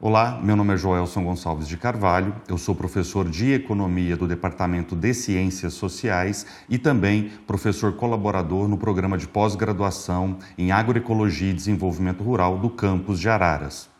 Olá, meu nome é Joelson Gonçalves de Carvalho, eu sou professor de Economia do Departamento de Ciências Sociais e também professor colaborador no programa de pós-graduação em Agroecologia e Desenvolvimento Rural do campus de Araras.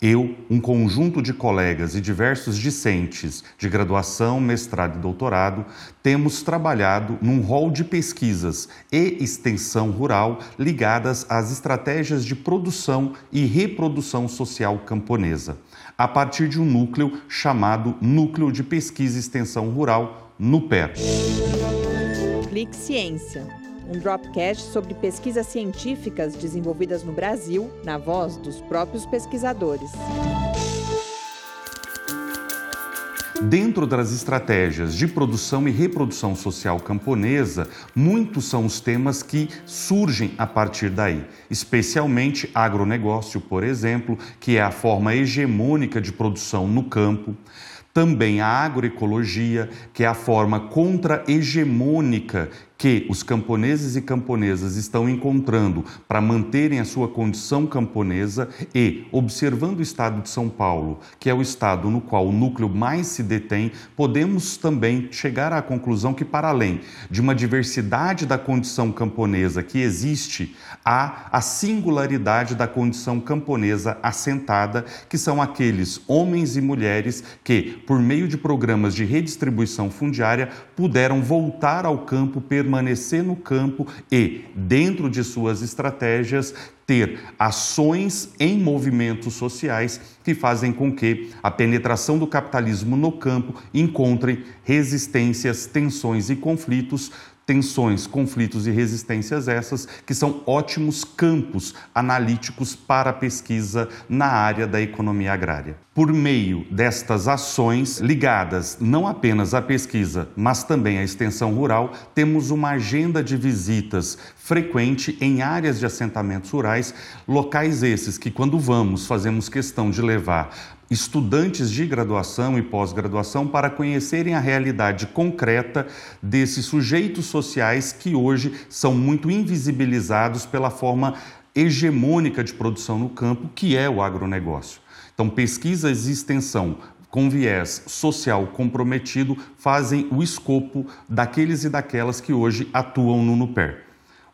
Eu, um conjunto de colegas e diversos discentes de graduação, mestrado e doutorado, temos trabalhado num rol de pesquisas e extensão rural ligadas às estratégias de produção e reprodução social camponesa, a partir de um núcleo chamado Núcleo de Pesquisa e Extensão Rural, NUPER. Clique Ciência um Dropcast sobre pesquisas científicas desenvolvidas no Brasil, na voz dos próprios pesquisadores. Dentro das estratégias de produção e reprodução social camponesa, muitos são os temas que surgem a partir daí, especialmente agronegócio, por exemplo, que é a forma hegemônica de produção no campo também a agroecologia, que é a forma contra-hegemônica que os camponeses e camponesas estão encontrando para manterem a sua condição camponesa e, observando o estado de São Paulo, que é o estado no qual o núcleo mais se detém, podemos também chegar à conclusão que, para além de uma diversidade da condição camponesa que existe, há a singularidade da condição camponesa assentada, que são aqueles homens e mulheres que, por meio de programas de redistribuição fundiária, puderam voltar ao campo per permanecer no campo e, dentro de suas estratégias, ter ações em movimentos sociais que fazem com que a penetração do capitalismo no campo encontre resistências, tensões e conflitos tensões, conflitos e resistências essas que são ótimos campos analíticos para a pesquisa na área da economia agrária. Por meio destas ações ligadas não apenas à pesquisa, mas também à extensão rural, temos uma agenda de visitas frequente em áreas de assentamentos rurais, locais esses que quando vamos fazemos questão de levar estudantes de graduação e pós-graduação para conhecerem a realidade concreta desses sujeitos sociais que hoje são muito invisibilizados pela forma hegemônica de produção no campo, que é o agronegócio. Então, pesquisas e extensão com viés social comprometido fazem o escopo daqueles e daquelas que hoje atuam no NUPER.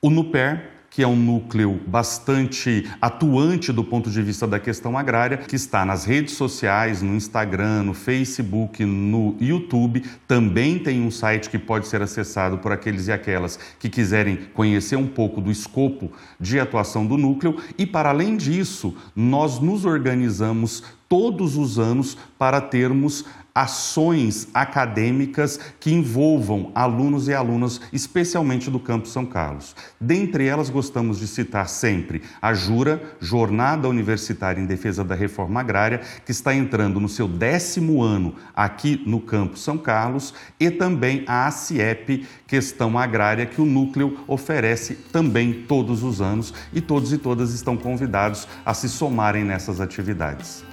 O NUPER que é um núcleo bastante atuante do ponto de vista da questão agrária, que está nas redes sociais, no Instagram, no Facebook, no YouTube. Também tem um site que pode ser acessado por aqueles e aquelas que quiserem conhecer um pouco do escopo de atuação do núcleo. E, para além disso, nós nos organizamos todos os anos para termos ações acadêmicas que envolvam alunos e alunas, especialmente do Campo São Carlos. Dentre elas, gostamos de citar sempre a Jura, Jornada Universitária em Defesa da Reforma Agrária, que está entrando no seu décimo ano aqui no Campo São Carlos, e também a ACIEP, Questão Agrária, que o Núcleo oferece também todos os anos, e todos e todas estão convidados a se somarem nessas atividades.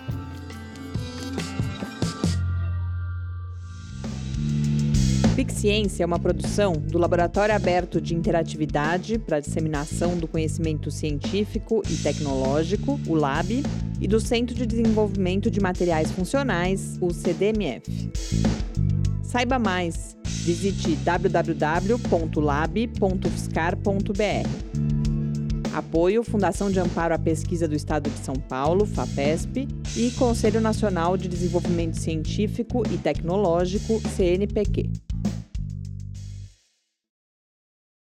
Ciência é uma produção do Laboratório Aberto de Interatividade para Disseminação do Conhecimento Científico e Tecnológico, o LAB, e do Centro de Desenvolvimento de Materiais Funcionais, o CDMF. Saiba mais, visite www.lab.fiscar.br. Apoio Fundação de Amparo à Pesquisa do Estado de São Paulo, FAPESP, e Conselho Nacional de Desenvolvimento Científico e Tecnológico, CNPq.